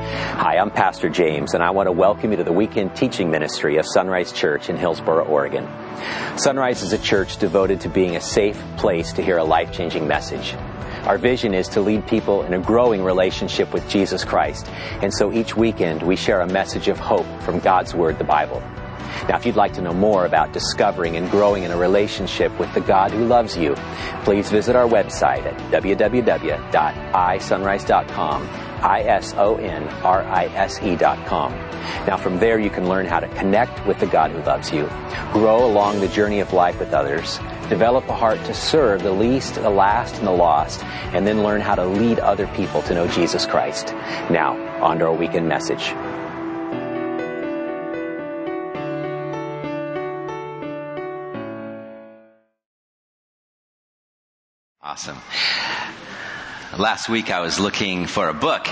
Hi, I'm Pastor James, and I want to welcome you to the weekend teaching ministry of Sunrise Church in Hillsboro, Oregon. Sunrise is a church devoted to being a safe place to hear a life changing message. Our vision is to lead people in a growing relationship with Jesus Christ, and so each weekend we share a message of hope from God's Word, the Bible. Now, if you'd like to know more about discovering and growing in a relationship with the God who loves you, please visit our website at www.isunrise.com, I-S-O-N-R-I-S-E dot com. Now, from there you can learn how to connect with the God who loves you, grow along the journey of life with others, develop a heart to serve the least, the last, and the lost, and then learn how to lead other people to know Jesus Christ. Now, on to our weekend message. Awesome. Last week I was looking for a book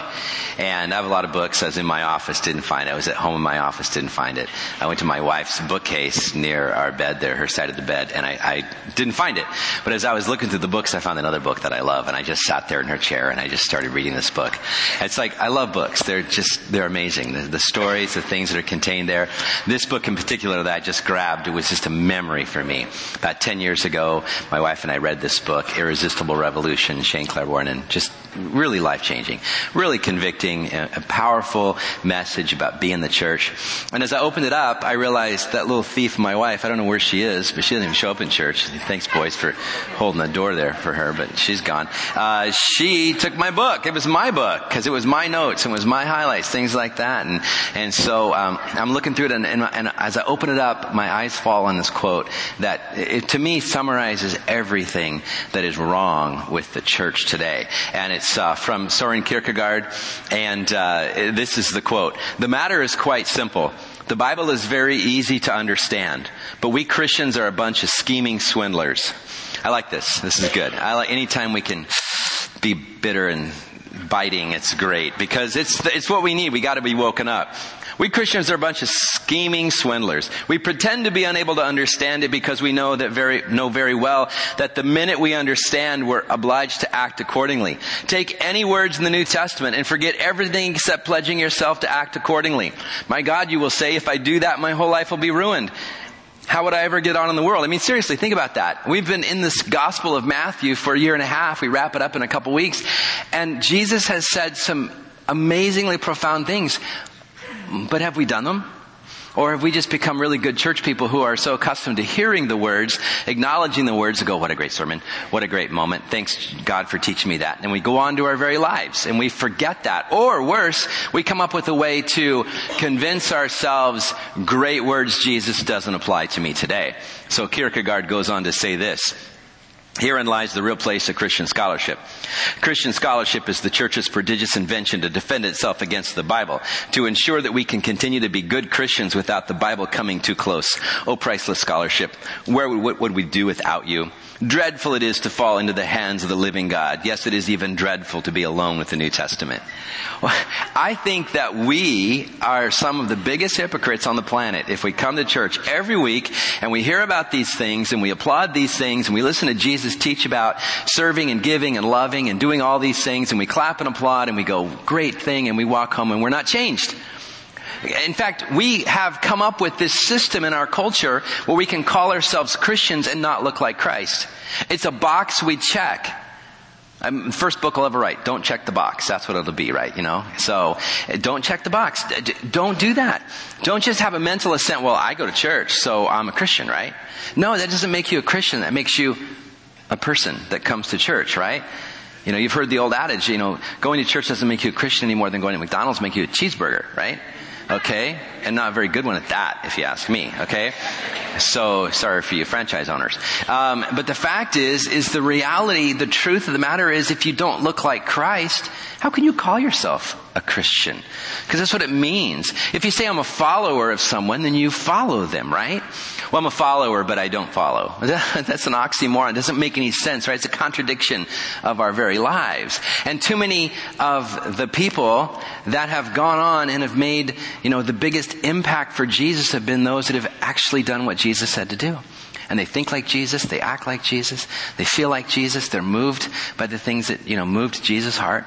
and I have a lot of books. I was in my office, didn't find it. I was at home in my office, didn't find it. I went to my wife's bookcase near our bed there, her side of the bed, and I, I didn't find it. But as I was looking through the books, I found another book that I love and I just sat there in her chair and I just started reading this book. It's like, I love books. They're just, they're amazing. The, the stories, the things that are contained there. This book in particular that I just grabbed, it was just a memory for me. About 10 years ago, my wife and I read this book, Irresistible Revolution, Shane Claiborne, and just really life changing, really convicting, a powerful message about being the church. And as I opened it up, I realized that little thief, my wife, I don't know where she is, but she doesn't even show up in church. Thanks, boys, for holding the door there for her, but she's gone. Uh, she took my book. It was my book because it was my notes and it was my highlights, things like that. And and so um, I'm looking through it, and, and, and, as I open it up, my eyes fall on this quote that it, to me summarizes everything that is wrong with the church today. And it's uh, from Soren Kierkegaard, and uh, this is the quote: "The matter is quite simple." The Bible is very easy to understand, but we Christians are a bunch of scheming swindlers. I like this. This is good. I like anytime we can be bitter and biting, it's great because it's, it's what we need. We gotta be woken up. We Christians are a bunch of scheming swindlers. We pretend to be unable to understand it because we know that very, know very well that the minute we understand, we're obliged to act accordingly. Take any words in the New Testament and forget everything except pledging yourself to act accordingly. My God, you will say, if I do that, my whole life will be ruined. How would I ever get on in the world? I mean, seriously, think about that. We've been in this Gospel of Matthew for a year and a half. We wrap it up in a couple weeks. And Jesus has said some amazingly profound things. But have we done them? Or have we just become really good church people who are so accustomed to hearing the words, acknowledging the words, and go, what a great sermon, what a great moment, thanks God for teaching me that. And we go on to our very lives and we forget that. Or worse, we come up with a way to convince ourselves, great words, Jesus doesn't apply to me today. So Kierkegaard goes on to say this. Herein lies the real place of Christian scholarship. Christian scholarship is the church's prodigious invention to defend itself against the Bible, to ensure that we can continue to be good Christians without the Bible coming too close. Oh, priceless scholarship, where would, what would we do without you? Dreadful it is to fall into the hands of the living God. Yes, it is even dreadful to be alone with the New Testament. I think that we are some of the biggest hypocrites on the planet if we come to church every week and we hear about these things and we applaud these things and we listen to Jesus teach about serving and giving and loving and doing all these things and we clap and applaud and we go, great thing, and we walk home and we're not changed. In fact, we have come up with this system in our culture where we can call ourselves Christians and not look like Christ. It's a box we check. I'm, first book I'll ever write. Don't check the box. That's what it'll be, right? You know? So, don't check the box. Don't do that. Don't just have a mental assent, well, I go to church, so I'm a Christian, right? No, that doesn't make you a Christian. That makes you a person that comes to church, right? You know, you've heard the old adage, you know, going to church doesn't make you a Christian any more than going to McDonald's make you a cheeseburger, right? Okay? And not a very good one at that, if you ask me, okay? So, sorry for you franchise owners. Um, but the fact is, is the reality, the truth of the matter is if you don't look like Christ, how can you call yourself a Christian? Because that's what it means. If you say I'm a follower of someone, then you follow them, right? Well, I'm a follower, but I don't follow. That's an oxymoron. It doesn't make any sense, right? It's a contradiction of our very lives. And too many of the people that have gone on and have made, you know, the biggest impact for Jesus have been those that have actually done what Jesus said to do and they think like Jesus, they act like Jesus, they feel like Jesus, they're moved by the things that, you know, moved Jesus' heart.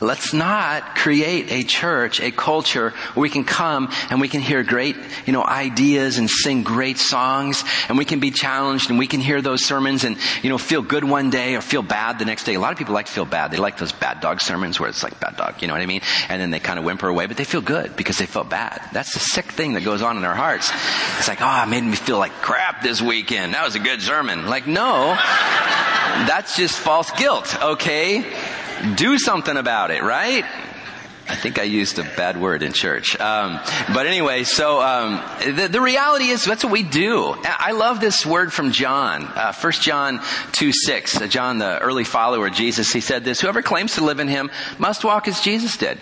Let's not create a church, a culture where we can come and we can hear great, you know, ideas and sing great songs and we can be challenged and we can hear those sermons and, you know, feel good one day or feel bad the next day. A lot of people like to feel bad. They like those bad dog sermons where it's like bad dog, you know what I mean? And then they kind of whimper away, but they feel good because they felt bad. That's the sick thing that goes on in our hearts. It's like, oh, it made me feel like crap this weekend. That was a good sermon. Like, no, that's just false guilt, okay? Do something about it, right? I think I used a bad word in church. Um, but anyway, so um, the, the, reality is that's what we do. I love this word from John, uh, 1 John 2 6. Uh, John, the early follower of Jesus, he said this Whoever claims to live in him must walk as Jesus did.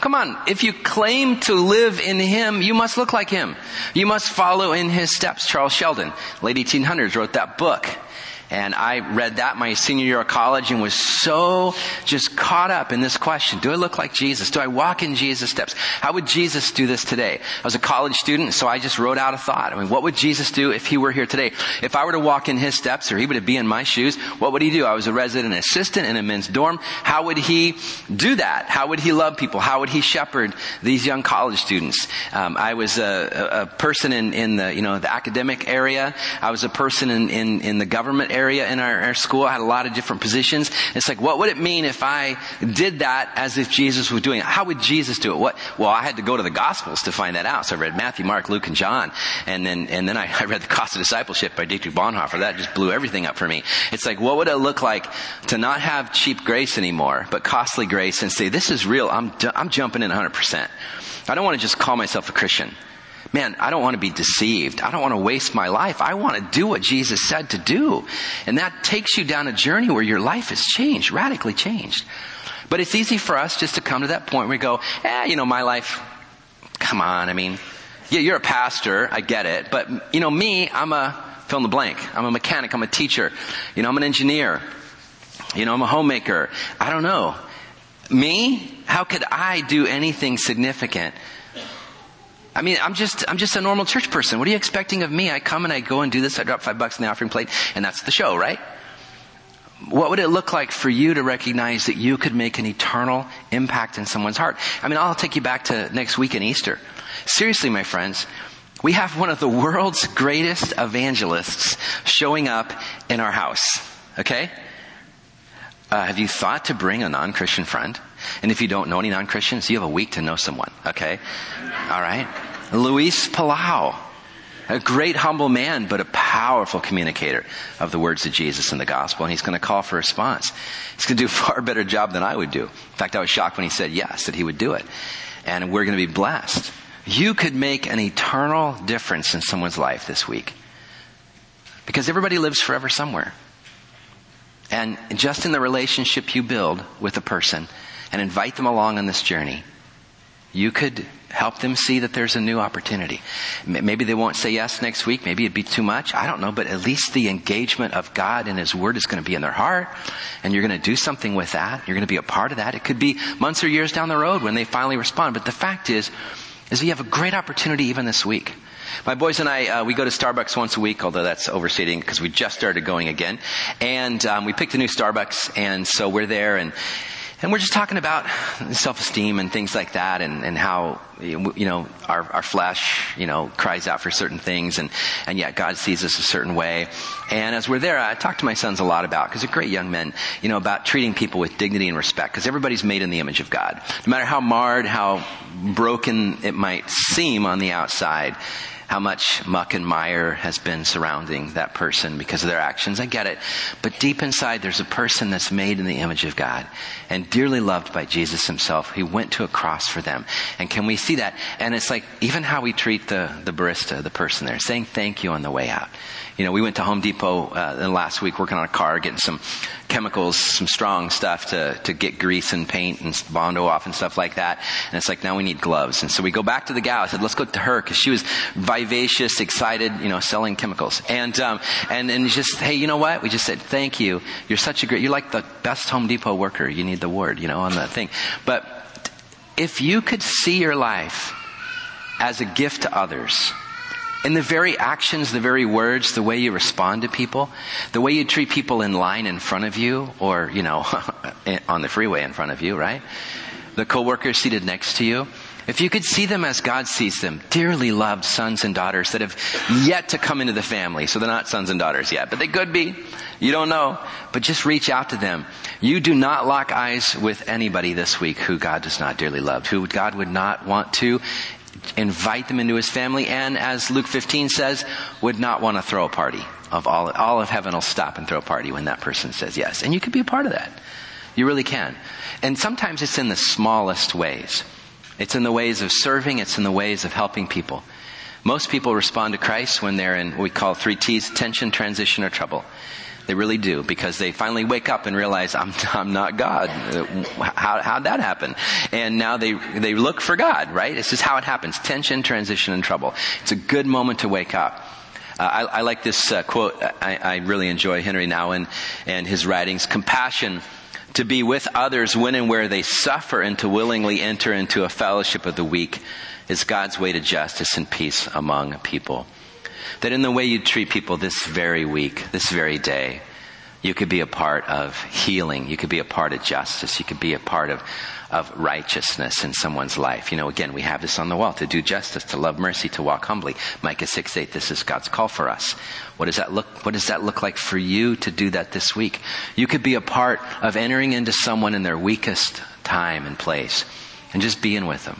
Come on, if you claim to live in him, you must look like him. You must follow in his steps. Charles Sheldon, late 1800s, wrote that book. And I read that my senior year of college and was so just caught up in this question. Do I look like Jesus? Do I walk in Jesus' steps? How would Jesus do this today? I was a college student, so I just wrote out a thought. I mean, what would Jesus do if he were here today? If I were to walk in his steps or he were to be in my shoes, what would he do? I was a resident assistant in a men's dorm. How would he do that? How would he love people? How would he shepherd these young college students? Um, I was a, a, person in, in the, you know, the academic area. I was a person in, in, in the government area in our, our school. I had a lot of different positions. It's like, what would it mean if I did that as if Jesus was doing it? How would Jesus do it? What? Well, I had to go to the Gospels to find that out. So I read Matthew, Mark, Luke, and John, and then and then I, I read the Cost of Discipleship by Dietrich Bonhoeffer. That just blew everything up for me. It's like, what would it look like to not have cheap grace anymore, but costly grace, and say, this is real. I'm I'm jumping in 100 percent. I don't want to just call myself a Christian man, I don't want to be deceived. I don't want to waste my life. I want to do what Jesus said to do. And that takes you down a journey where your life is changed, radically changed. But it's easy for us just to come to that point where we go, eh, you know, my life, come on, I mean, yeah, you're a pastor, I get it, but, you know, me, I'm a fill in the blank. I'm a mechanic, I'm a teacher, you know, I'm an engineer, you know, I'm a homemaker. I don't know. Me? How could I do anything significant I mean, I'm just, I'm just a normal church person. What are you expecting of me? I come and I go and do this. I drop five bucks in the offering plate and that's the show, right? What would it look like for you to recognize that you could make an eternal impact in someone's heart? I mean, I'll take you back to next week in Easter. Seriously, my friends, we have one of the world's greatest evangelists showing up in our house. Okay? Uh, have you thought to bring a non-Christian friend? And if you don't know any non-Christians, you have a week to know someone. Okay? All right? Luis Palau. A great humble man, but a powerful communicator of the words of Jesus and the gospel. And he's going to call for response. He's going to do a far better job than I would do. In fact, I was shocked when he said yes, that he would do it. And we're going to be blessed. You could make an eternal difference in someone's life this week. Because everybody lives forever somewhere. And just in the relationship you build with a person and invite them along on this journey, you could help them see that there's a new opportunity. Maybe they won't say yes next week. Maybe it'd be too much. I don't know. But at least the engagement of God and His Word is going to be in their heart. And you're going to do something with that. You're going to be a part of that. It could be months or years down the road when they finally respond. But the fact is, is you have a great opportunity even this week. My boys and I, uh, we go to Starbucks once a week, although that's overstating because we just started going again. And um, we picked a new Starbucks, and so we're there, and and we're just talking about self-esteem and things like that and, and how, you know, our, our flesh, you know, cries out for certain things and, and yet God sees us a certain way. And as we're there, I talk to my sons a lot about, because they're great young men, you know, about treating people with dignity and respect, because everybody's made in the image of God. No matter how marred, how broken it might seem on the outside, how much muck and mire has been surrounding that person because of their actions. I get it. But deep inside, there's a person that's made in the image of God and dearly loved by Jesus himself. He went to a cross for them. And can we see that? And it's like even how we treat the, the barista, the person there, saying thank you on the way out. You know, we went to Home Depot uh, last week working on a car, getting some chemicals, some strong stuff to, to get grease and paint and Bondo off and stuff like that. And it's like, now we need gloves. And so we go back to the gal. I said, let's go to her because she was vivacious, excited, you know, selling chemicals. And, um, and, and just, hey, you know what? We just said, thank you. You're such a great, you're like the best Home Depot worker. You need the word, you know, on that thing. But if you could see your life as a gift to others, In the very actions, the very words, the way you respond to people, the way you treat people in line in front of you, or, you know, on the freeway in front of you, right? The coworkers seated next to you. If you could see them as God sees them, dearly loved sons and daughters that have yet to come into the family. So they're not sons and daughters yet, but they could be. You don't know. But just reach out to them. You do not lock eyes with anybody this week who God does not dearly love, who God would not want to invite them into his family, and as Luke 15 says, would not want to throw a party. Of all, all of heaven will stop and throw a party when that person says yes. And you could be a part of that. You really can. And sometimes it's in the smallest ways. It's in the ways of serving, it's in the ways of helping people. Most people respond to Christ when they're in what we call three T's, tension, transition, or trouble. They really do because they finally wake up and realize I'm, I'm not God. How, how'd that happen? And now they, they look for God, right? This is how it happens. Tension, transition, and trouble. It's a good moment to wake up. Uh, I, I, like this uh, quote. I, I, really enjoy Henry Nouwen and his writings. Compassion to be with others when and where they suffer and to willingly enter into a fellowship of the weak is God's way to justice and peace among people. That in the way you treat people this very week, this very day, you could be a part of healing. You could be a part of justice. You could be a part of, of righteousness in someone's life. You know, again, we have this on the wall to do justice, to love mercy, to walk humbly. Micah 6 8, this is God's call for us. What does that look, what does that look like for you to do that this week? You could be a part of entering into someone in their weakest time and place and just being with them.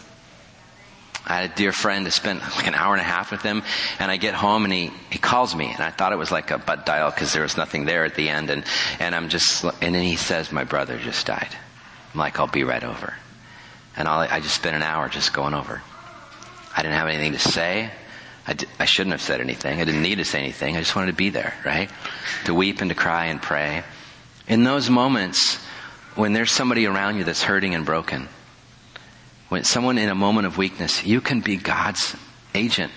I had a dear friend that spent like an hour and a half with him, and I get home and he, he calls me, and I thought it was like a butt dial because there was nothing there at the end, and, and I'm just, and then he says, my brother just died. I'm like, I'll be right over. And I'll, I just spent an hour just going over. I didn't have anything to say. I d- I shouldn't have said anything. I didn't need to say anything. I just wanted to be there, right? To weep and to cry and pray. In those moments, when there's somebody around you that's hurting and broken, when someone in a moment of weakness, you can be God's agent,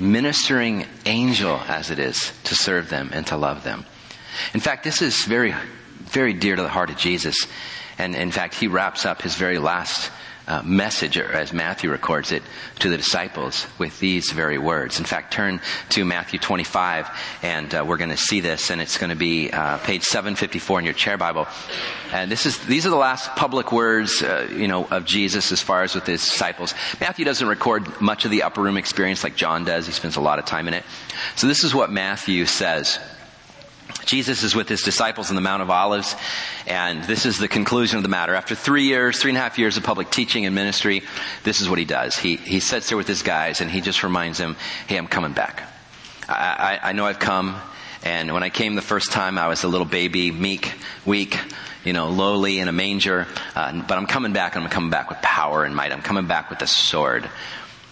ministering angel as it is to serve them and to love them. In fact, this is very, very dear to the heart of Jesus. And in fact, he wraps up his very last uh, message, as Matthew records it, to the disciples with these very words. In fact, turn to Matthew 25, and uh, we're going to see this, and it's going to be uh, page 754 in your chair Bible. And this is these are the last public words, uh, you know, of Jesus as far as with his disciples. Matthew doesn't record much of the upper room experience like John does. He spends a lot of time in it. So this is what Matthew says. Jesus is with his disciples on the Mount of Olives, and this is the conclusion of the matter. After three years, three and a half years of public teaching and ministry, this is what he does. He, he sits there with his guys and he just reminds them, hey, I'm coming back. I, I, I know I've come, and when I came the first time, I was a little baby, meek, weak, you know, lowly in a manger, uh, but I'm coming back and I'm coming back with power and might. I'm coming back with a sword.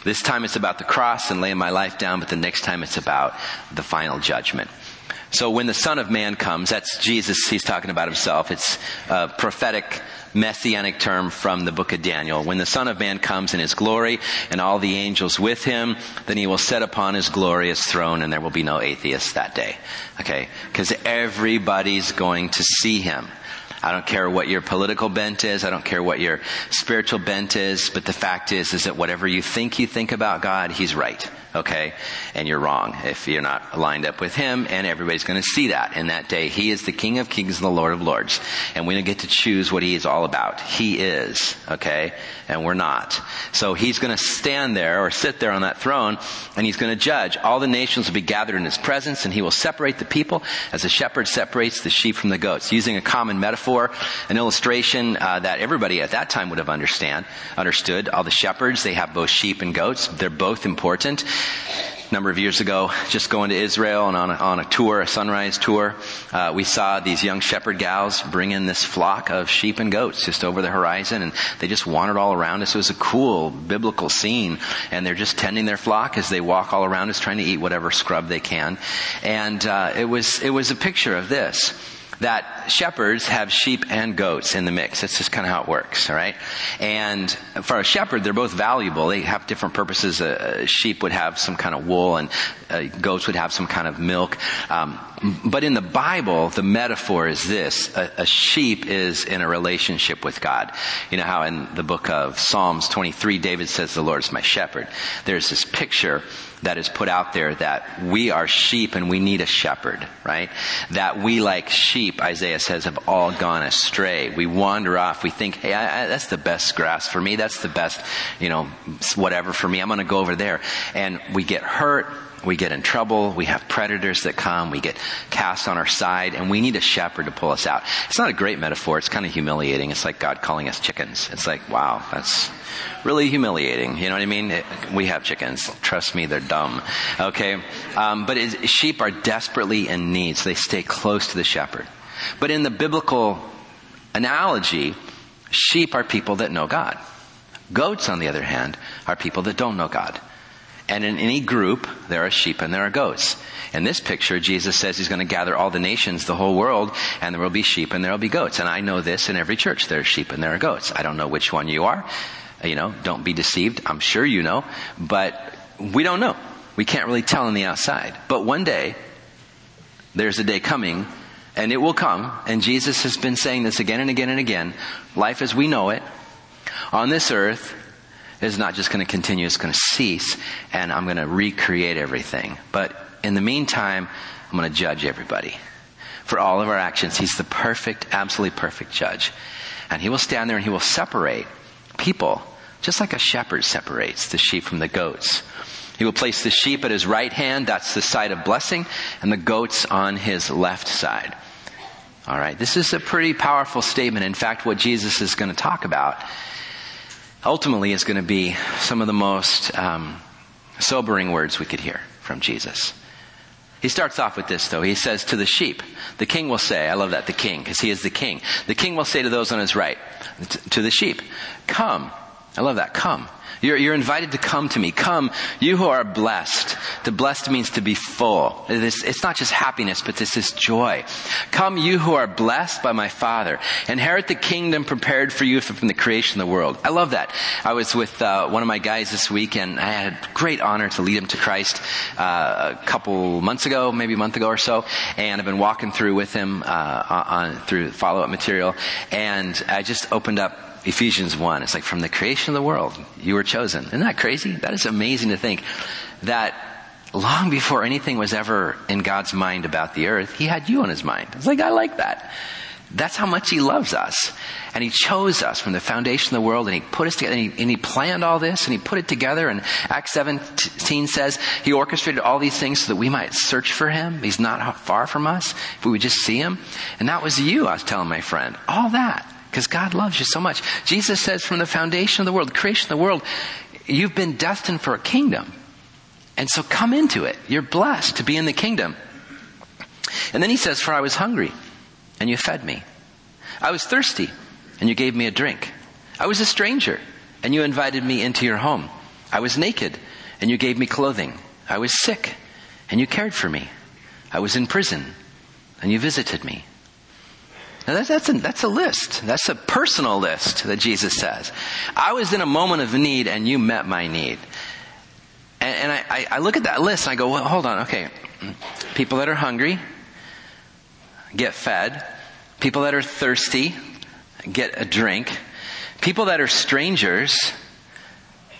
This time it's about the cross and laying my life down, but the next time it's about the final judgment. So when the Son of Man comes, that's Jesus, he's talking about himself. It's a prophetic messianic term from the book of Daniel. When the Son of Man comes in his glory and all the angels with him, then he will set upon his glorious throne and there will be no atheists that day. Okay? Because everybody's going to see him. I don't care what your political bent is. I don't care what your spiritual bent is. But the fact is, is that whatever you think you think about God, He's right okay? And you're wrong if you're not lined up with Him, and everybody's going to see that in that day. He is the King of Kings and the Lord of Lords, and we don't get to choose what He is all about. He is, okay? And we're not. So He's going to stand there or sit there on that throne, and He's going to judge. All the nations will be gathered in His presence, and He will separate the people as a shepherd separates the sheep from the goats, using a common metaphor, an illustration uh, that everybody at that time would have understand, understood. All the shepherds, they have both sheep and goats. They're both important number of years ago, just going to Israel and on a, on a tour, a sunrise tour, uh, we saw these young shepherd gals bring in this flock of sheep and goats just over the horizon, and they just wandered all around us. It was a cool biblical scene, and they're just tending their flock as they walk all around us, trying to eat whatever scrub they can. And uh, it was it was a picture of this that shepherds have sheep and goats in the mix. That's just kind of how it works, all right? And for a shepherd, they're both valuable. They have different purposes. A, sheep would have some kind of wool, and uh, goats would have some kind of milk. Um, but in the Bible, the metaphor is this: a, a sheep is in a relationship with God. You know how in the book of Psalms 23, David says, "The Lord is my shepherd." There's this picture that is put out there that we are sheep and we need a shepherd, right? That we like sheep, Isaiah says, have all gone astray. We wander off. We think, hey, I, I, that's the best grass for me. That's the best, you know, whatever for me. I'm going to go over there. And we get hurt we get in trouble, we have predators that come, we get cast on our side, and we need a shepherd to pull us out. It's not a great metaphor, it's kind of humiliating. It's like God calling us chickens. It's like, wow, that's really humiliating. You know what I mean? We have chickens. Trust me, they're dumb. Okay? Um, but sheep are desperately in need, so they stay close to the shepherd. But in the biblical analogy, sheep are people that know God. Goats, on the other hand, are people that don't know God. And in any group, there are sheep and there are goats. In this picture, Jesus says he's going to gather all the nations, the whole world, and there will be sheep and there will be goats. And I know this in every church. There are sheep and there are goats. I don't know which one you are. You know, don't be deceived. I'm sure you know. But we don't know. We can't really tell on the outside. But one day, there's a day coming, and it will come, and Jesus has been saying this again and again and again. Life as we know it, on this earth, is not just going to continue, it's going to cease, and I'm going to recreate everything. But in the meantime, I'm going to judge everybody. For all of our actions, He's the perfect, absolutely perfect judge. And He will stand there and He will separate people, just like a shepherd separates the sheep from the goats. He will place the sheep at His right hand, that's the side of blessing, and the goats on His left side. Alright, this is a pretty powerful statement. In fact, what Jesus is going to talk about ultimately is going to be some of the most um, sobering words we could hear from Jesus. He starts off with this though. He says to the sheep, the king will say, I love that, the king, because he is the king. The king will say to those on his right, to the sheep, come. I love that, come. You're, you're, invited to come to me. Come, you who are blessed. To blessed means to be full. It's, it's not just happiness, but this is joy. Come, you who are blessed by my Father. Inherit the kingdom prepared for you from the creation of the world. I love that. I was with uh, one of my guys this week, and I had great honor to lead him to Christ uh, a couple months ago, maybe a month ago or so. And I've been walking through with him uh, on through follow-up material, and I just opened up Ephesians 1. It's like from the creation of the world, you were chosen. Isn't that crazy? That is amazing to think that long before anything was ever in God's mind about the earth, He had you on His mind. It's like, I like that. That's how much He loves us. And He chose us from the foundation of the world and He put us together and He, and he planned all this and He put it together and Acts 17 says He orchestrated all these things so that we might search for Him. He's not far from us if we would just see Him. And that was you, I was telling my friend. All that because God loves you so much. Jesus says from the foundation of the world, the creation of the world, you've been destined for a kingdom. And so come into it. You're blessed to be in the kingdom. And then he says, for I was hungry and you fed me. I was thirsty and you gave me a drink. I was a stranger and you invited me into your home. I was naked and you gave me clothing. I was sick and you cared for me. I was in prison and you visited me. Now that's, that's, a, that's a list. That's a personal list that Jesus says. I was in a moment of need and you met my need. And, and I, I, look at that list and I go, well, hold on, okay. People that are hungry get fed. People that are thirsty get a drink. People that are strangers,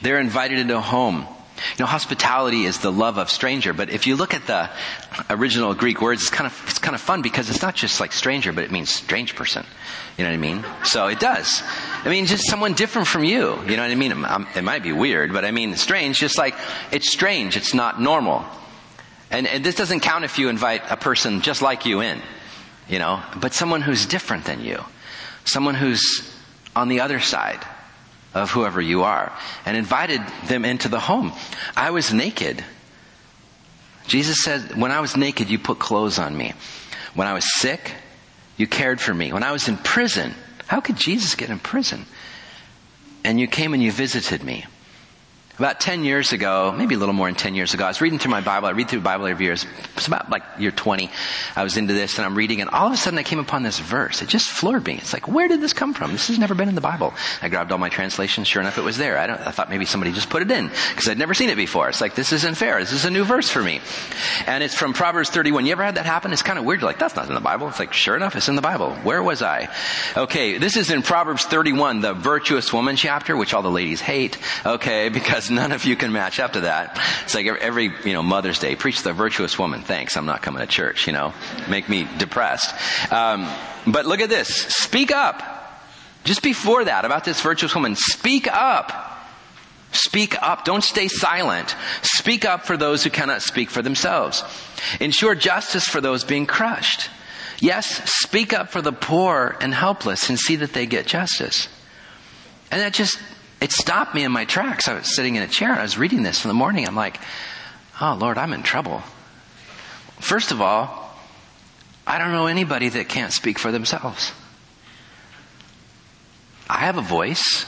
they're invited into a home. You know, hospitality is the love of stranger, but if you look at the original Greek words, it's kind of, it's kind of fun because it's not just like stranger, but it means strange person. You know what I mean? So it does. I mean, just someone different from you. You know what I mean? It might be weird, but I mean, strange, just like, it's strange, it's not normal. And, and this doesn't count if you invite a person just like you in, you know, but someone who's different than you. Someone who's on the other side of whoever you are and invited them into the home. I was naked. Jesus said, when I was naked, you put clothes on me. When I was sick, you cared for me. When I was in prison, how could Jesus get in prison? And you came and you visited me. About 10 years ago, maybe a little more than 10 years ago, I was reading through my Bible. I read through Bible every year. It's about like year 20. I was into this and I'm reading and all of a sudden I came upon this verse. It just floored me. It's like, where did this come from? This has never been in the Bible. I grabbed all my translations. Sure enough, it was there. I, I thought maybe somebody just put it in because I'd never seen it before. It's like, this isn't fair. This is a new verse for me. And it's from Proverbs 31. You ever had that happen? It's kind of weird. You're like, that's not in the Bible. It's like, sure enough, it's in the Bible. Where was I? Okay. This is in Proverbs 31, the virtuous woman chapter, which all the ladies hate. Okay. Because none of you can match match up to that. It's like every, you know, Mother's Day, preach the virtuous woman. Thanks, I'm not coming to church, you know. Make me depressed. Um, but look at this. Speak up. Just before that, about this virtuous woman, speak up. Speak up. Don't stay silent. Speak up for those who cannot speak for themselves. Ensure justice for those being crushed. Yes, speak up for the poor and helpless and see that they get justice. And that just it stopped me in my tracks. I was sitting in a chair. and I was reading this in the morning. I'm like, oh Lord, I'm in trouble. First of all, I don't know anybody that can't speak for themselves. I have a voice,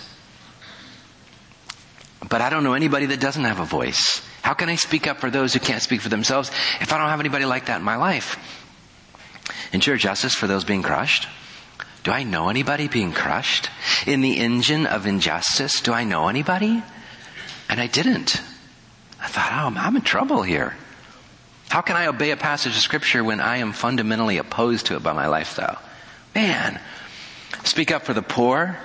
but I don't know anybody that doesn't have a voice. How can I speak up for those who can't speak for themselves if I don't have anybody like that in my life? Ensure justice for those being crushed. Do I know anybody being crushed? In the engine of injustice, do I know anybody? And I didn't. I thought, oh, I'm in trouble here. How can I obey a passage of scripture when I am fundamentally opposed to it by my lifestyle? Man, speak up for the poor.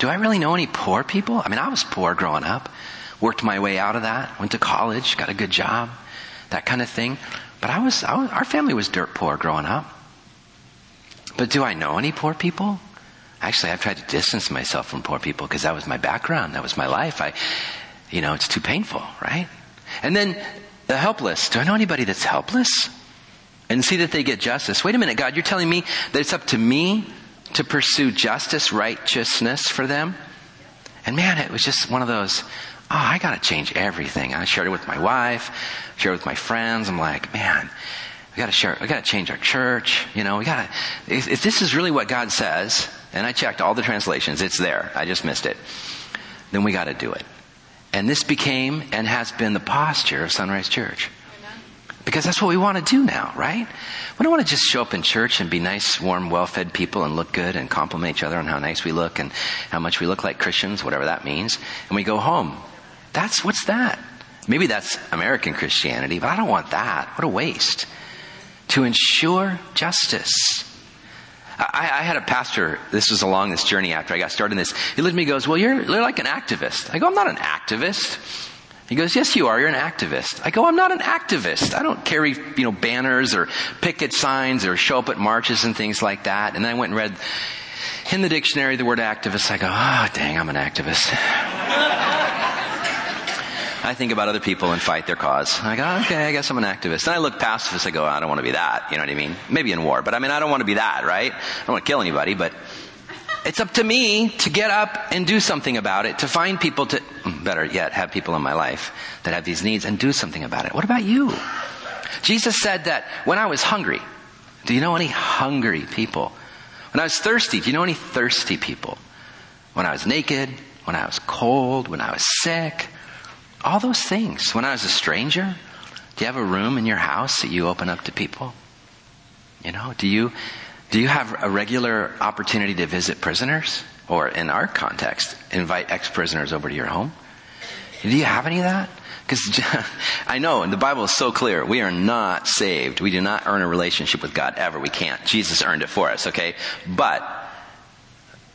Do I really know any poor people? I mean, I was poor growing up. Worked my way out of that. Went to college, got a good job, that kind of thing. But I was, I was our family was dirt poor growing up. But do I know any poor people? Actually, I've tried to distance myself from poor people because that was my background. That was my life. I, you know, it's too painful, right? And then the helpless. Do I know anybody that's helpless? And see that they get justice. Wait a minute, God, you're telling me that it's up to me to pursue justice, righteousness for them? And man, it was just one of those, oh, I gotta change everything. I shared it with my wife, shared it with my friends. I'm like, man, we gotta share, we gotta change our church, you know, we gotta, if, if this is really what God says, and I checked all the translations, it's there, I just missed it, then we gotta do it. And this became and has been the posture of Sunrise Church. Because that's what we want to do now, right? We don't want to just show up in church and be nice, warm, well-fed people and look good and compliment each other on how nice we look and how much we look like Christians, whatever that means, and we go home. That's, what's that? Maybe that's American Christianity, but I don't want that. What a waste to ensure justice. I, I, had a pastor, this was along this journey after I got started in this. He looked at me and goes, Well, you're, you're like an activist. I go, I'm not an activist. He goes, Yes, you are. You're an activist. I go, I'm not an activist. I don't carry, you know, banners or picket signs or show up at marches and things like that. And then I went and read in the dictionary the word activist. I go, Oh, dang, I'm an activist. I think about other people and fight their cause. I go, okay, I guess I'm an activist. And I look pacifist. I go, I don't want to be that. You know what I mean? Maybe in war, but I mean, I don't want to be that, right? I don't want to kill anybody, but it's up to me to get up and do something about it, to find people to, mm, better yet, have people in my life that have these needs and do something about it. What about you? Jesus said that when I was hungry, do you know any hungry people? When I was thirsty, do you know any thirsty people? When I was naked, when I was cold, when I was sick, all those things. When I was a stranger, do you have a room in your house that you open up to people? You know, do you, do you have a regular opportunity to visit prisoners? Or in our context, invite ex-prisoners over to your home? Do you have any of that? Because I know, and the Bible is so clear, we are not saved. We do not earn a relationship with God ever. We can't. Jesus earned it for us, okay? But,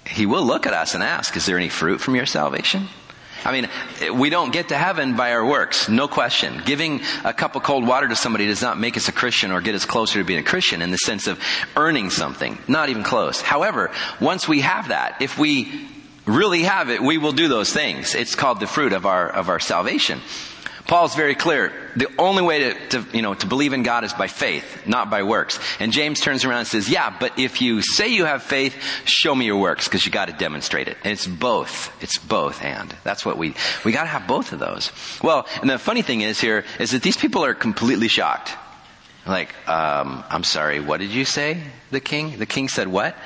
He will look at us and ask, is there any fruit from your salvation? I mean, we don't get to heaven by our works, no question. Giving a cup of cold water to somebody does not make us a Christian or get us closer to being a Christian in the sense of earning something. Not even close. However, once we have that, if we really have it, we will do those things. It's called the fruit of our, of our salvation. Paul's very clear. The only way to, to, you know, to believe in God is by faith, not by works. And James turns around and says, yeah, but if you say you have faith, show me your works, because you gotta demonstrate it. And it's both. It's both and. That's what we, we gotta have both of those. Well, and the funny thing is here, is that these people are completely shocked. Like, um, I'm sorry, what did you say? The king? The king said what?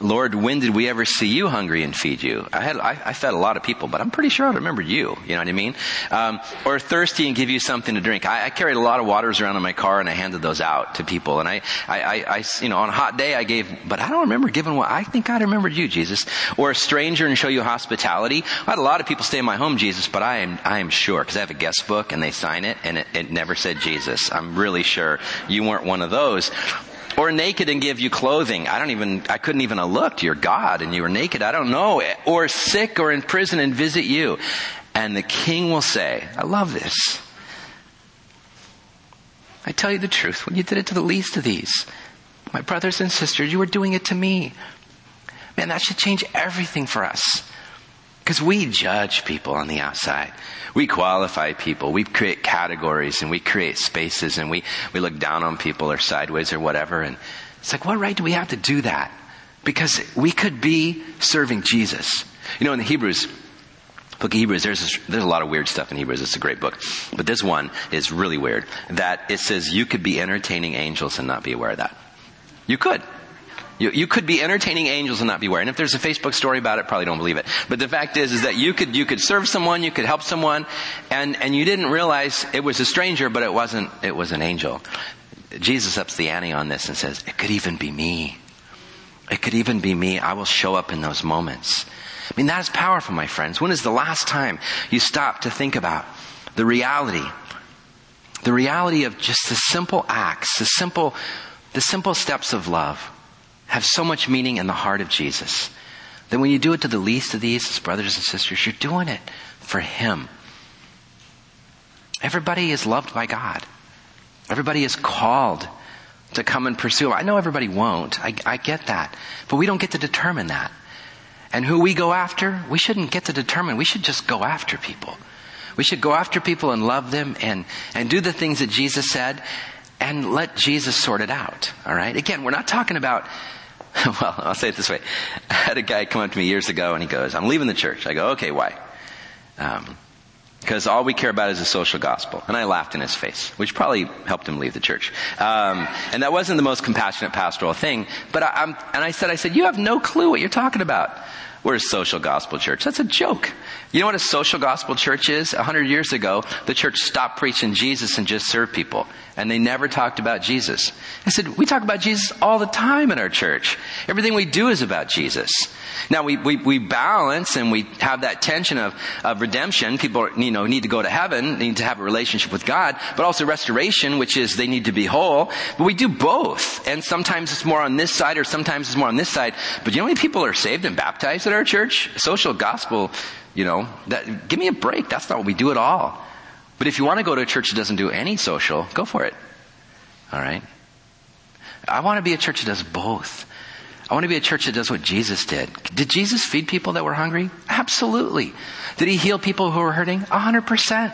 Lord, when did we ever see you hungry and feed you? I had, I, I fed a lot of people, but I'm pretty sure I remembered you. You know what I mean? Um, or thirsty and give you something to drink. I, I, carried a lot of waters around in my car and I handed those out to people. And I, I, I, I, you know, on a hot day I gave, but I don't remember giving what, I think I remembered you, Jesus. Or a stranger and show you hospitality. I had a lot of people stay in my home, Jesus, but I am, I am sure, because I have a guest book and they sign it and it, it never said Jesus. I'm really sure you weren't one of those or naked and give you clothing. I don't even, I couldn't even have looked. You're God and you were naked. I don't know. Or sick or in prison and visit you. And the king will say, I love this. I tell you the truth. When you did it to the least of these, my brothers and sisters, you were doing it to me. Man, that should change everything for us. Because we judge people on the outside. We qualify people. We create categories and we create spaces and we, we look down on people or sideways or whatever. And it's like, what right do we have to do that? Because we could be serving Jesus. You know, in the Hebrews, book of Hebrews, there's, this, there's a lot of weird stuff in Hebrews. It's a great book. But this one is really weird. That it says you could be entertaining angels and not be aware of that. You could. You, you could be entertaining angels and not be aware. And if there's a Facebook story about it, probably don't believe it. But the fact is, is that you could, you could serve someone, you could help someone, and, and you didn't realize it was a stranger, but it wasn't, it was an angel. Jesus ups the ante on this and says, it could even be me. It could even be me. I will show up in those moments. I mean, that is powerful, my friends. When is the last time you stopped to think about the reality? The reality of just the simple acts, the simple, the simple steps of love have so much meaning in the heart of Jesus that when you do it to the least of these, as brothers and sisters, you're doing it for Him. Everybody is loved by God. Everybody is called to come and pursue. I know everybody won't. I, I get that. But we don't get to determine that. And who we go after, we shouldn't get to determine. We should just go after people. We should go after people and love them and, and do the things that Jesus said and let Jesus sort it out. All right? Again, we're not talking about well, I'll say it this way. I had a guy come up to me years ago and he goes, I'm leaving the church. I go, okay, why? Um, because all we care about is the social gospel. And I laughed in his face, which probably helped him leave the church. Um, and that wasn't the most compassionate pastoral thing. But I, I'm, and I said, I said, you have no clue what you're talking about. We're a social gospel church. That's a joke. You know what a social gospel church is? A hundred years ago, the church stopped preaching Jesus and just served people. And they never talked about Jesus. I said, we talk about Jesus all the time in our church. Everything we do is about Jesus. Now we, we, we balance and we have that tension of, of redemption. People, you know, need to go to heaven, need to have a relationship with God, but also restoration, which is they need to be whole. But we do both. And sometimes it's more on this side or sometimes it's more on this side. But you know how many people are saved and baptized at our church? Social gospel, you know, that, give me a break. That's not what we do at all. But if you want to go to a church that doesn't do any social, go for it. Alright? I want to be a church that does both. I want to be a church that does what Jesus did. Did Jesus feed people that were hungry? Absolutely. Did he heal people who were hurting? A hundred percent.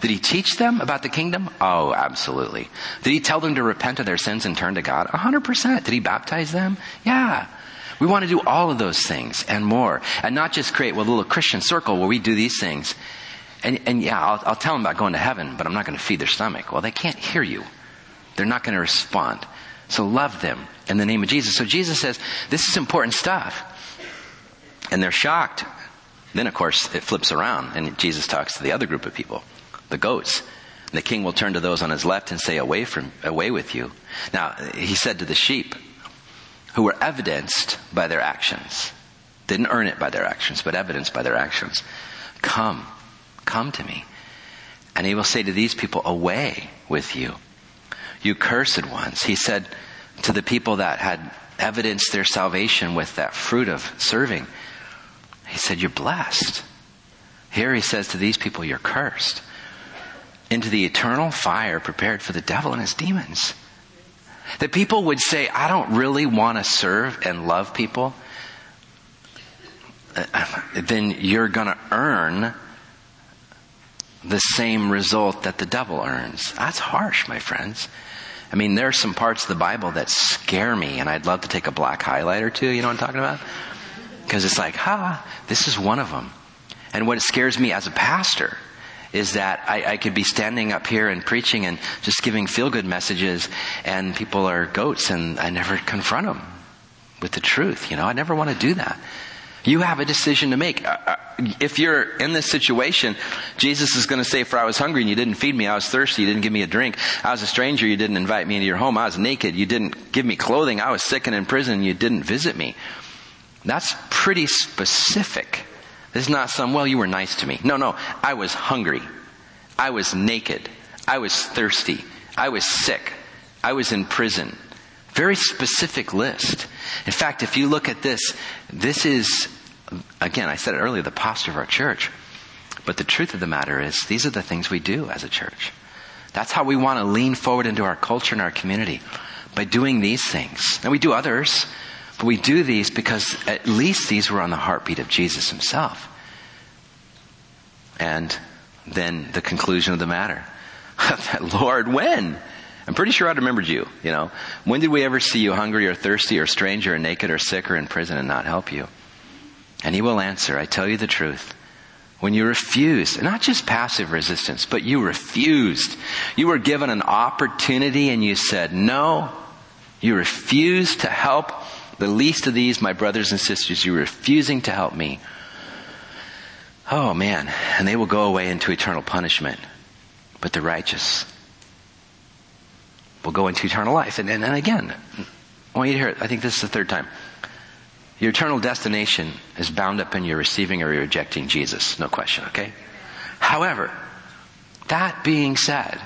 Did he teach them about the kingdom? Oh, absolutely. Did he tell them to repent of their sins and turn to God? A hundred percent. Did he baptize them? Yeah. We want to do all of those things and more. And not just create a little Christian circle where we do these things. And, and yeah, I'll, I'll tell them about going to heaven, but I'm not going to feed their stomach. Well, they can't hear you. They're not going to respond. So love them in the name of Jesus. So Jesus says, this is important stuff. And they're shocked. Then of course it flips around and Jesus talks to the other group of people, the goats. The king will turn to those on his left and say, away from, away with you. Now, he said to the sheep, who were evidenced by their actions. Didn't earn it by their actions, but evidenced by their actions. Come, come to me. And he will say to these people, away with you. You cursed ones. He said, to the people that had evidenced their salvation with that fruit of serving. He said, You're blessed. Here he says to these people, You're cursed. Into the eternal fire prepared for the devil and his demons. That people would say, I don't really want to serve and love people. Uh, then you're going to earn the same result that the devil earns. That's harsh, my friends. I mean, there are some parts of the Bible that scare me, and I'd love to take a black highlight or two. You know what I'm talking about? Because it's like, ha, this is one of them. And what scares me as a pastor is that I, I, could be standing up here and preaching and just giving feel good messages, and people are goats, and I never confront them. with the truth. You know, I never want to do that. You have a decision to make. Uh, uh, if you're in this situation, Jesus is going to say, for I was hungry and you didn't feed me. I was thirsty. You didn't give me a drink. I was a stranger. You didn't invite me into your home. I was naked. You didn't give me clothing. I was sick and in prison. You didn't visit me. That's pretty specific. This is not some, well, you were nice to me. No, no. I was hungry. I was naked. I was thirsty. I was sick. I was in prison. Very specific list. In fact, if you look at this, this is, again, I said it earlier, the posture of our church. But the truth of the matter is, these are the things we do as a church. That's how we want to lean forward into our culture and our community by doing these things. And we do others, but we do these because at least these were on the heartbeat of Jesus himself. And then the conclusion of the matter. Lord, when? I'm pretty sure I'd remembered you, you know. When did we ever see you hungry or thirsty or stranger or naked or sick or in prison and not help you? And he will answer, I tell you the truth. When you refused, not just passive resistance, but you refused. You were given an opportunity and you said no. You refused to help the least of these, my brothers and sisters. You're refusing to help me. Oh man. And they will go away into eternal punishment. But the righteous will go into eternal life. And, and, and again, I want you to hear it. I think this is the third time. Your eternal destination is bound up in your receiving or rejecting Jesus. No question, okay? However, that being said,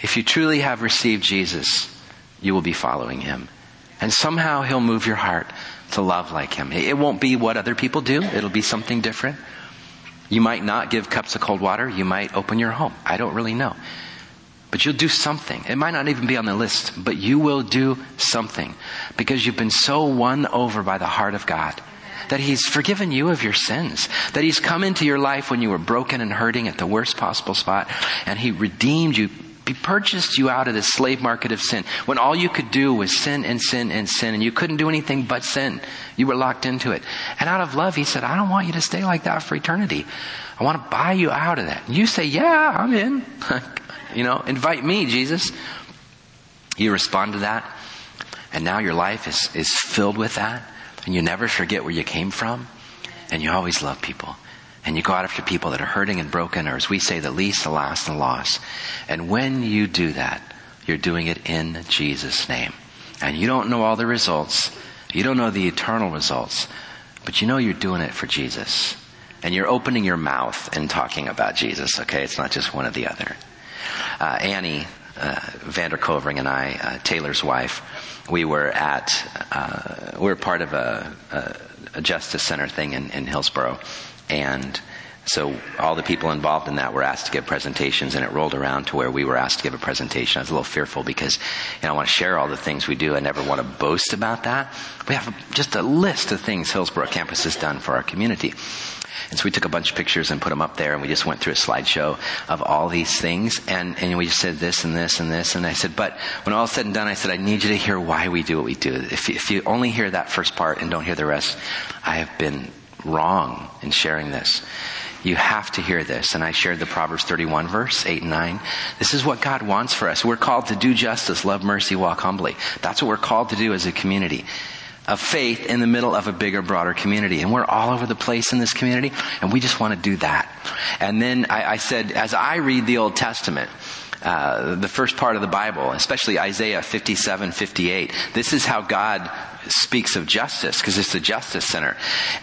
if you truly have received Jesus, you will be following him. And somehow he'll move your heart to love like him. It won't be what other people do. It'll be something different. You might not give cups of cold water. You might open your home. I don't really know. But you'll do something. It might not even be on the list, but you will do something because you've been so won over by the heart of God that He's forgiven you of your sins, that He's come into your life when you were broken and hurting at the worst possible spot, and He redeemed you, He purchased you out of the slave market of sin, when all you could do was sin and sin and sin, and you couldn't do anything but sin. You were locked into it. And out of love, He said, I don't want you to stay like that for eternity. I want to buy you out of that. And you say, yeah, I'm in. You know, invite me, Jesus. You respond to that, and now your life is, is filled with that, and you never forget where you came from, and you always love people. And you go out after people that are hurting and broken, or as we say, the least, the last, and the lost. And when you do that, you're doing it in Jesus' name. And you don't know all the results. You don't know the eternal results. But you know you're doing it for Jesus. And you're opening your mouth and talking about Jesus, okay? It's not just one or the other uh, Annie uh, Vanderkovering and I, uh, Taylor's wife, we were at, uh, we were part of a, a, a justice center thing in, in, Hillsboro, and so all the people involved in that were asked to give presentations, and it rolled around to where we were asked to give a presentation. I was a little fearful because you know, I want to share all the things we do. I never want to boast about that. We have just a list of things Hillsborough campus has done for our community. And so we took a bunch of pictures and put them up there and we just went through a slideshow of all these things and, and we just said this and this and this and I said, but when all said and done, I said, I need you to hear why we do what we do. If, if you only hear that first part and don't hear the rest, I have been wrong in sharing this. You have to hear this. And I shared the Proverbs 31 verse, 8 and 9. This is what God wants for us. We're called to do justice, love mercy, walk humbly. That's what we're called to do as a community of faith in the middle of a bigger, broader community. And we're all over the place in this community, and we just want to do that. And then I, I said, as I read the Old Testament, uh, the first part of the Bible, especially Isaiah 57, 58. This is how God speaks of justice because it's the justice center.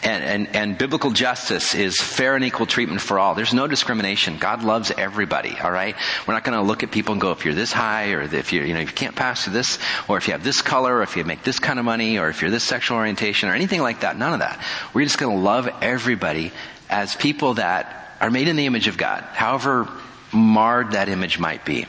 And, and, and biblical justice is fair and equal treatment for all. There's no discrimination. God loves everybody, all right? We're not going to look at people and go, if you're this high or if you're, you know, if you can't pass through this or if you have this color or if you make this kind of money or if you're this sexual orientation or anything like that. None of that. We're just going to love everybody as people that are made in the image of God. However marred that image might be.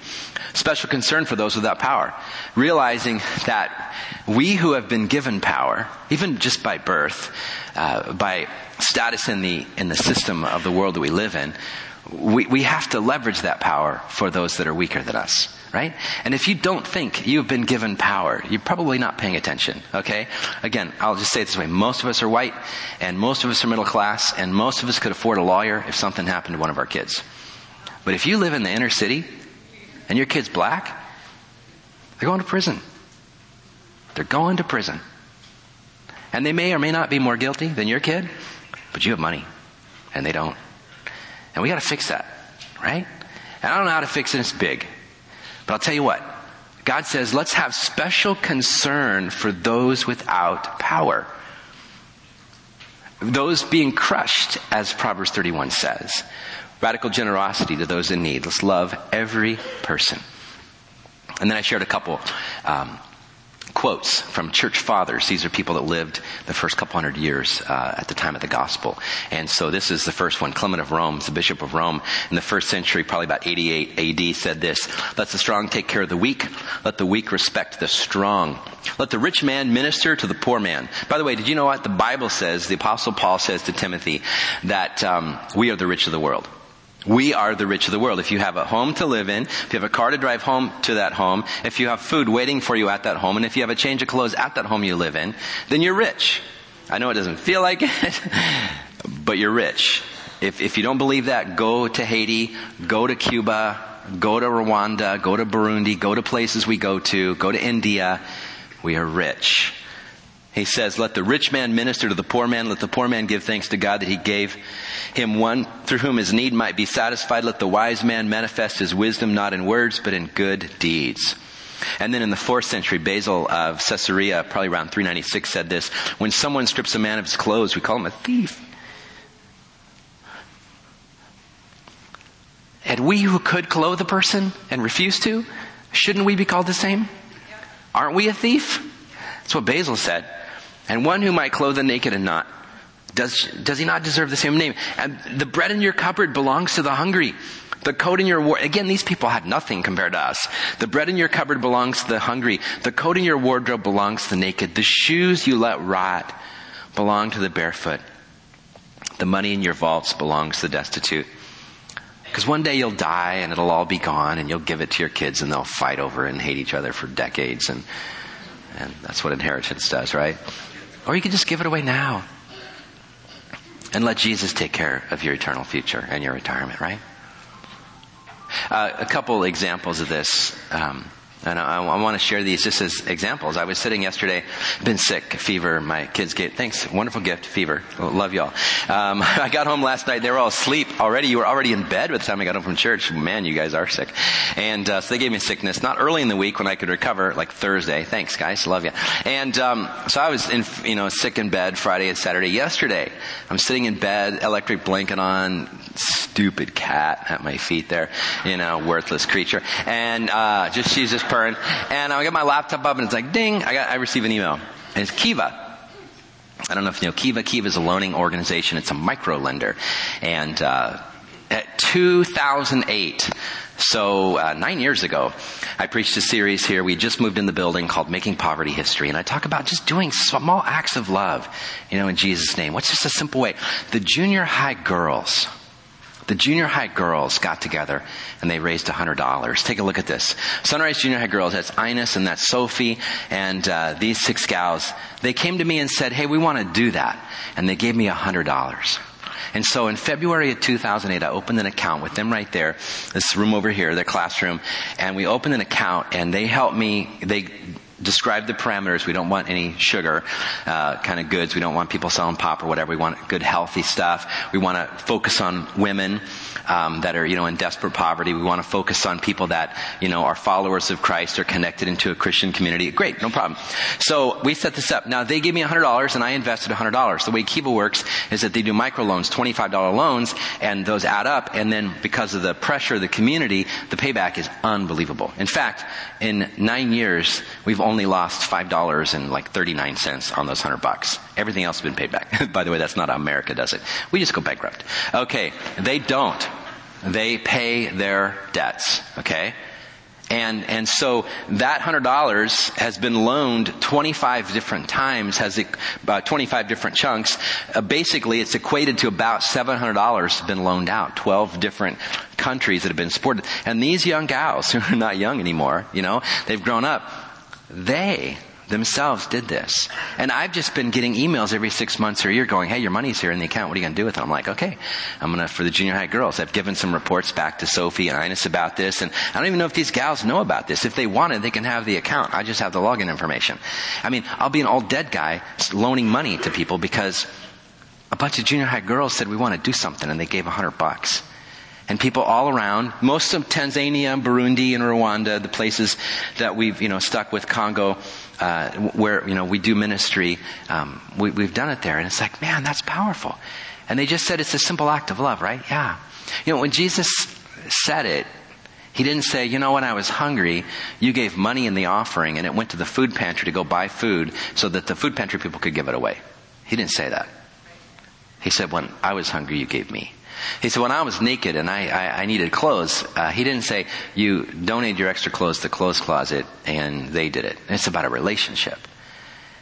Special concern for those without power. Realizing that we who have been given power, even just by birth, uh, by status in the, in the system of the world that we live in, we, we have to leverage that power for those that are weaker than us, right? And if you don't think you've been given power, you're probably not paying attention, okay? Again, I'll just say it this way. Most of us are white, and most of us are middle class, and most of us could afford a lawyer if something happened to one of our kids. But if you live in the inner city and your kid's black, they're going to prison. They're going to prison. And they may or may not be more guilty than your kid, but you have money and they don't. And we got to fix that, right? And I don't know how to fix it. It's big. But I'll tell you what. God says, let's have special concern for those without power. Those being crushed, as Proverbs 31 says. Radical generosity to those in need. Let's love every person. And then I shared a couple um, quotes from church fathers. These are people that lived the first couple hundred years uh, at the time of the gospel. And so this is the first one. Clement of Rome, the Bishop of Rome, in the first century, probably about 88 AD, said this: "Let the strong take care of the weak. Let the weak respect the strong. Let the rich man minister to the poor man." By the way, did you know what the Bible says? The Apostle Paul says to Timothy that um, we are the rich of the world. We are the rich of the world. If you have a home to live in, if you have a car to drive home to that home, if you have food waiting for you at that home, and if you have a change of clothes at that home you live in, then you're rich. I know it doesn't feel like it, but you're rich. If, if you don't believe that, go to Haiti, go to Cuba, go to Rwanda, go to Burundi, go to places we go to, go to India. We are rich. He says, let the rich man minister to the poor man. Let the poor man give thanks to God that he gave him one through whom his need might be satisfied. Let the wise man manifest his wisdom not in words, but in good deeds. And then in the fourth century, Basil of Caesarea, probably around 396, said this, when someone strips a man of his clothes, we call him a thief. And we who could clothe a person and refuse to, shouldn't we be called the same? Aren't we a thief? That's what Basil said. And one who might clothe the naked and not. Does, does he not deserve the same name? And the bread in your cupboard belongs to the hungry. The coat in your wardrobe, again, these people had nothing compared to us. The bread in your cupboard belongs to the hungry. The coat in your wardrobe belongs to the naked. The shoes you let rot belong to the barefoot. The money in your vaults belongs to the destitute. Because one day you'll die and it'll all be gone and you'll give it to your kids and they'll fight over and hate each other for decades and, and that's what inheritance does, right? Or you can just give it away now. And let Jesus take care of your eternal future and your retirement, right? Uh, a couple examples of this. Um, and I, I, want to share these just as examples. I was sitting yesterday, been sick, fever. My kids gave, thanks, wonderful gift, fever. Love y'all. Um, I got home last night. They were all asleep already. You were already in bed by the time I got home from church. Man, you guys are sick. And uh, so they gave me sickness, not early in the week when I could recover, like Thursday. Thanks, guys. Love you. And um, so I was in, you know, sick in bed Friday and Saturday. Yesterday, I'm sitting in bed, electric blanket on, stupid cat at my feet there, you know, worthless creature. And uh, just she's just purring. And I get my laptop up and it's like, ding, I got I receive an email. And it's Kiva. I don't know if you know Kiva. Kiva is a loaning organization. It's a micro lender. And uh, at 2008, so uh, nine years ago, I preached a series here. We just moved in the building called Making Poverty History, and I talk about just doing small acts of love, you know, in Jesus' name. What's just a simple way? The junior high girls the junior high girls got together and they raised $100. Take a look at this. Sunrise Junior High Girls, that's Ines and that's Sophie and uh, these six gals. They came to me and said, hey, we want to do that. And they gave me $100. And so in February of 2008, I opened an account with them right there, this room over here, their classroom, and we opened an account and they helped me, they describe the parameters. We don't want any sugar uh, kind of goods. We don't want people selling pop or whatever. We want good, healthy stuff. We want to focus on women um, that are, you know, in desperate poverty. We want to focus on people that, you know, are followers of Christ, or connected into a Christian community. Great, no problem. So we set this up. Now they gave me $100 and I invested $100. The way Kiva works is that they do microloans, $25 loans, and those add up. And then because of the pressure of the community, the payback is unbelievable. In fact, in nine years, we've only lost $5 and like 39 cents on those 100 bucks. Everything else has been paid back. By the way, that's not how America does it. We just go bankrupt. Okay, they don't. They pay their debts. Okay? And, and so that hundred dollars has been loaned 25 different times, has about uh, 25 different chunks. Uh, basically, it's equated to about $700 been loaned out. 12 different countries that have been supported. And these young gals, who are not young anymore, you know, they've grown up, they themselves did this. And I've just been getting emails every six months or a year going, hey, your money's here in the account. What are you going to do with it? I'm like, okay, I'm going to, for the junior high girls, I've given some reports back to Sophie and Ines about this. And I don't even know if these gals know about this. If they wanted, they can have the account. I just have the login information. I mean, I'll be an old dead guy loaning money to people because a bunch of junior high girls said we want to do something and they gave a hundred bucks and people all around, most of Tanzania, Burundi, and Rwanda, the places that we've, you know, stuck with Congo, uh, where, you know, we do ministry, um, we, we've done it there. And it's like, man, that's powerful. And they just said it's a simple act of love, right? Yeah. You know, when Jesus said it, he didn't say, you know, when I was hungry, you gave money in the offering and it went to the food pantry to go buy food so that the food pantry people could give it away. He didn't say that. He said, when I was hungry, you gave me. He said, when I was naked and I, I, I needed clothes, uh, he didn't say, you donated your extra clothes to the clothes closet and they did it. It's about a relationship.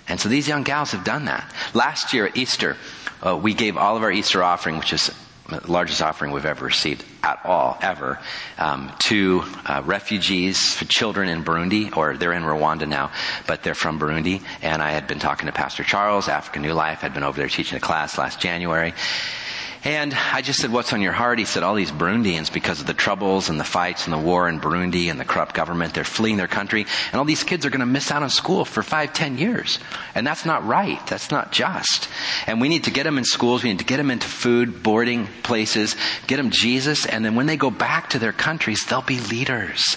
And so these young gals have done that. Last year at Easter, uh, we gave all of our Easter offering, which is the largest offering we've ever received at all, ever, um, to uh, refugees, for children in Burundi, or they're in Rwanda now, but they're from Burundi. And I had been talking to Pastor Charles, African New Life, had been over there teaching a class last January. And I just said, what's on your heart? He said, all these Burundians, because of the troubles and the fights and the war in Burundi and the corrupt government, they're fleeing their country. And all these kids are going to miss out on school for five, ten years. And that's not right. That's not just. And we need to get them in schools. We need to get them into food, boarding places, get them Jesus. And then when they go back to their countries, they'll be leaders.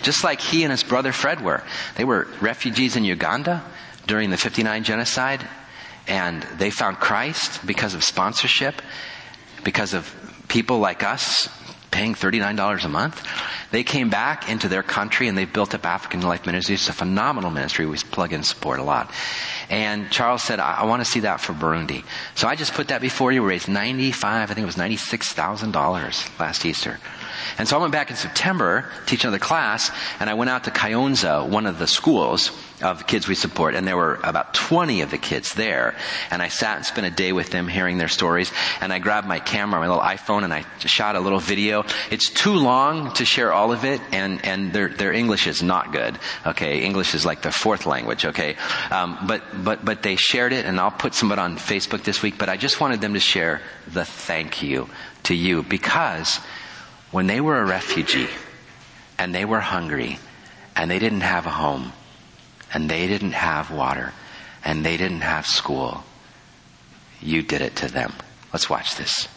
Just like he and his brother Fred were. They were refugees in Uganda during the 59 genocide. And they found Christ because of sponsorship because of people like us paying $39 a month. They came back into their country and they built up African Life Ministry. It's a phenomenal ministry. We plug in support a lot. And Charles said, I, I want to see that for Burundi. So I just put that before you. We raised 95, I think it was $96,000 last Easter. And so I went back in September, teach another class, and I went out to Kayonza, one of the schools of kids we support, and there were about 20 of the kids there. And I sat and spent a day with them hearing their stories, and I grabbed my camera, my little iPhone, and I shot a little video. It's too long to share all of it, and, and their, their English is not good. Okay, English is like the fourth language, okay? Um, but, but, but they shared it, and I'll put some of it on Facebook this week, but I just wanted them to share the thank you to you because when they were a refugee and they were hungry and they didn't have a home and they didn't have water and they didn't have school, you did it to them. Let's watch this.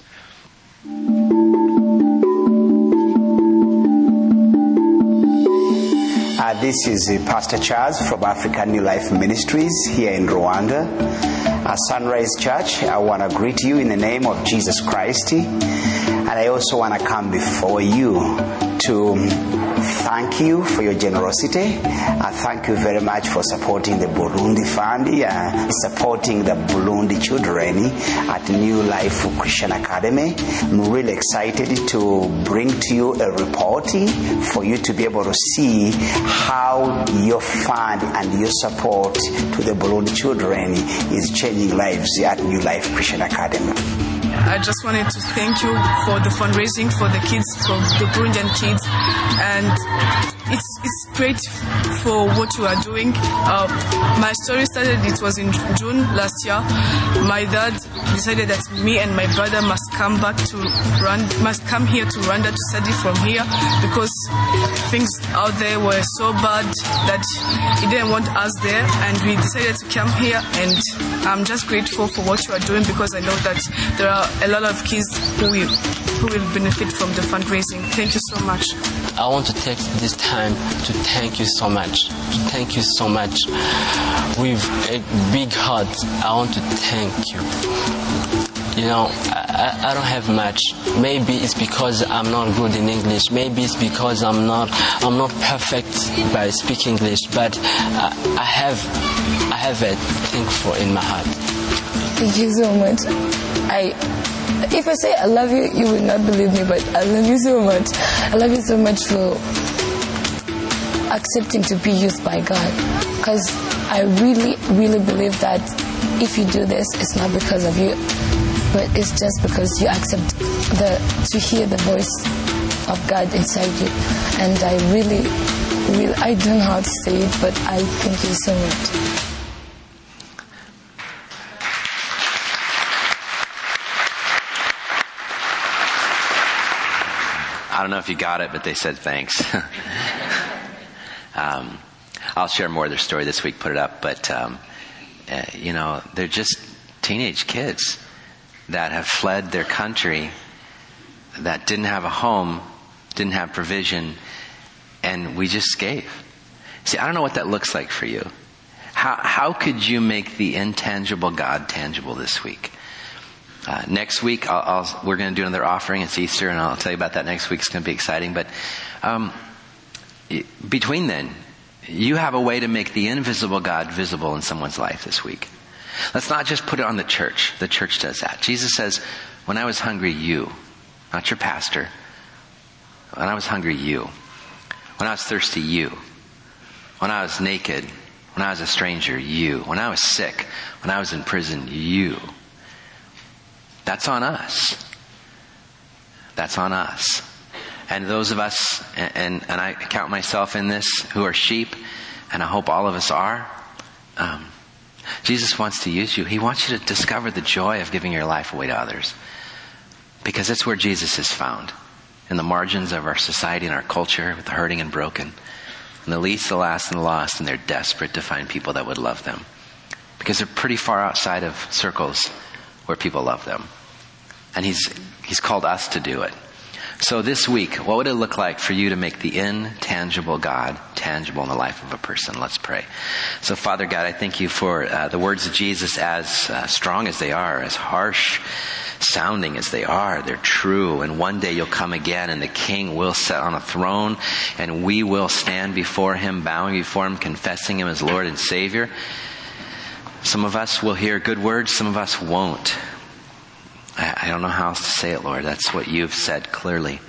Uh, this is uh, Pastor Charles from African New Life Ministries here in Rwanda. Uh, Sunrise Church, I want to greet you in the name of Jesus Christ. And I also want to come before you to thank you for your generosity. and thank you very much for supporting the Burundi Fund and supporting the Burundi children at New Life Christian Academy. I'm really excited to bring to you a report for you to be able to see how your fund and your support to the Burundi children is changing lives at New Life Christian Academy. I just wanted to thank you for the fundraising for the kids, for the Burundian kids, and it's it's great for what you are doing. Uh, my story started. It was in June last year. My dad decided that me and my brother must come back to run, must come here to Rwanda to study from here because things out there were so bad that he didn't want us there, and we decided to come here. And I'm just grateful for what you are doing because I know that there are a lot of kids who will, who will benefit from the fundraising. Thank you so much. I want to take this time to thank you so much. Thank you so much. With a big heart, I want to thank you. You know, I, I don't have much. Maybe it's because I'm not good in English. Maybe it's because I'm not I'm not perfect by speaking English. But I, I have I have a thankful in my heart. Thank you so much. I if I say I love you, you will not believe me, but I love you so much. I love you so much for accepting to be used by God. Because I really, really believe that if you do this, it's not because of you, but it's just because you accept the to hear the voice of God inside you. And I really, really, I don't know how to say it, but I thank you so much. Don't know if you got it, but they said thanks. um, I'll share more of their story this week, put it up, but, um, uh, you know, they're just teenage kids that have fled their country, that didn't have a home, didn't have provision, and we just gave. See, I don't know what that looks like for you. How, how could you make the intangible God tangible this week? Uh, next week, I'll, I'll, we're going to do another offering. It's Easter, and I'll tell you about that next week. It's going to be exciting. But um, between then, you have a way to make the invisible God visible in someone's life this week. Let's not just put it on the church. The church does that. Jesus says, When I was hungry, you, not your pastor, when I was hungry, you. When I was thirsty, you. When I was naked, when I was a stranger, you. When I was sick, when I was in prison, you. That's on us. That's on us. And those of us, and, and I count myself in this, who are sheep, and I hope all of us are, um, Jesus wants to use you. He wants you to discover the joy of giving your life away to others. Because that's where Jesus is found. In the margins of our society and our culture, with the hurting and broken. And the least, the last, and the lost, and they're desperate to find people that would love them. Because they're pretty far outside of circles where people love them. And He's, He's called us to do it. So this week, what would it look like for you to make the intangible God tangible in the life of a person? Let's pray. So Father God, I thank you for uh, the words of Jesus as uh, strong as they are, as harsh sounding as they are. They're true. And one day you'll come again and the king will sit on a throne and we will stand before him, bowing before him, confessing him as Lord and Savior. Some of us will hear good words, some of us won't. I, I don't know how else to say it, Lord. That's what you've said clearly.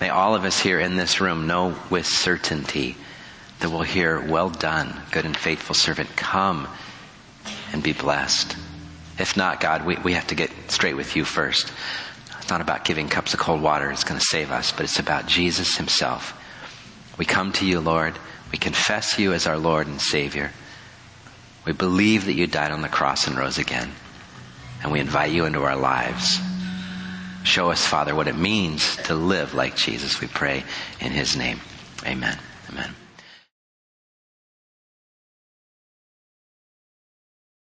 May all of us here in this room know with certainty that we'll hear, well done, good and faithful servant, come and be blessed. If not, God, we, we have to get straight with you first. It's not about giving cups of cold water, it's going to save us, but it's about Jesus himself. We come to you, Lord. We confess you as our Lord and Savior. We believe that you died on the cross and rose again and we invite you into our lives. Show us, Father, what it means to live like Jesus, we pray in His name. Amen. Amen.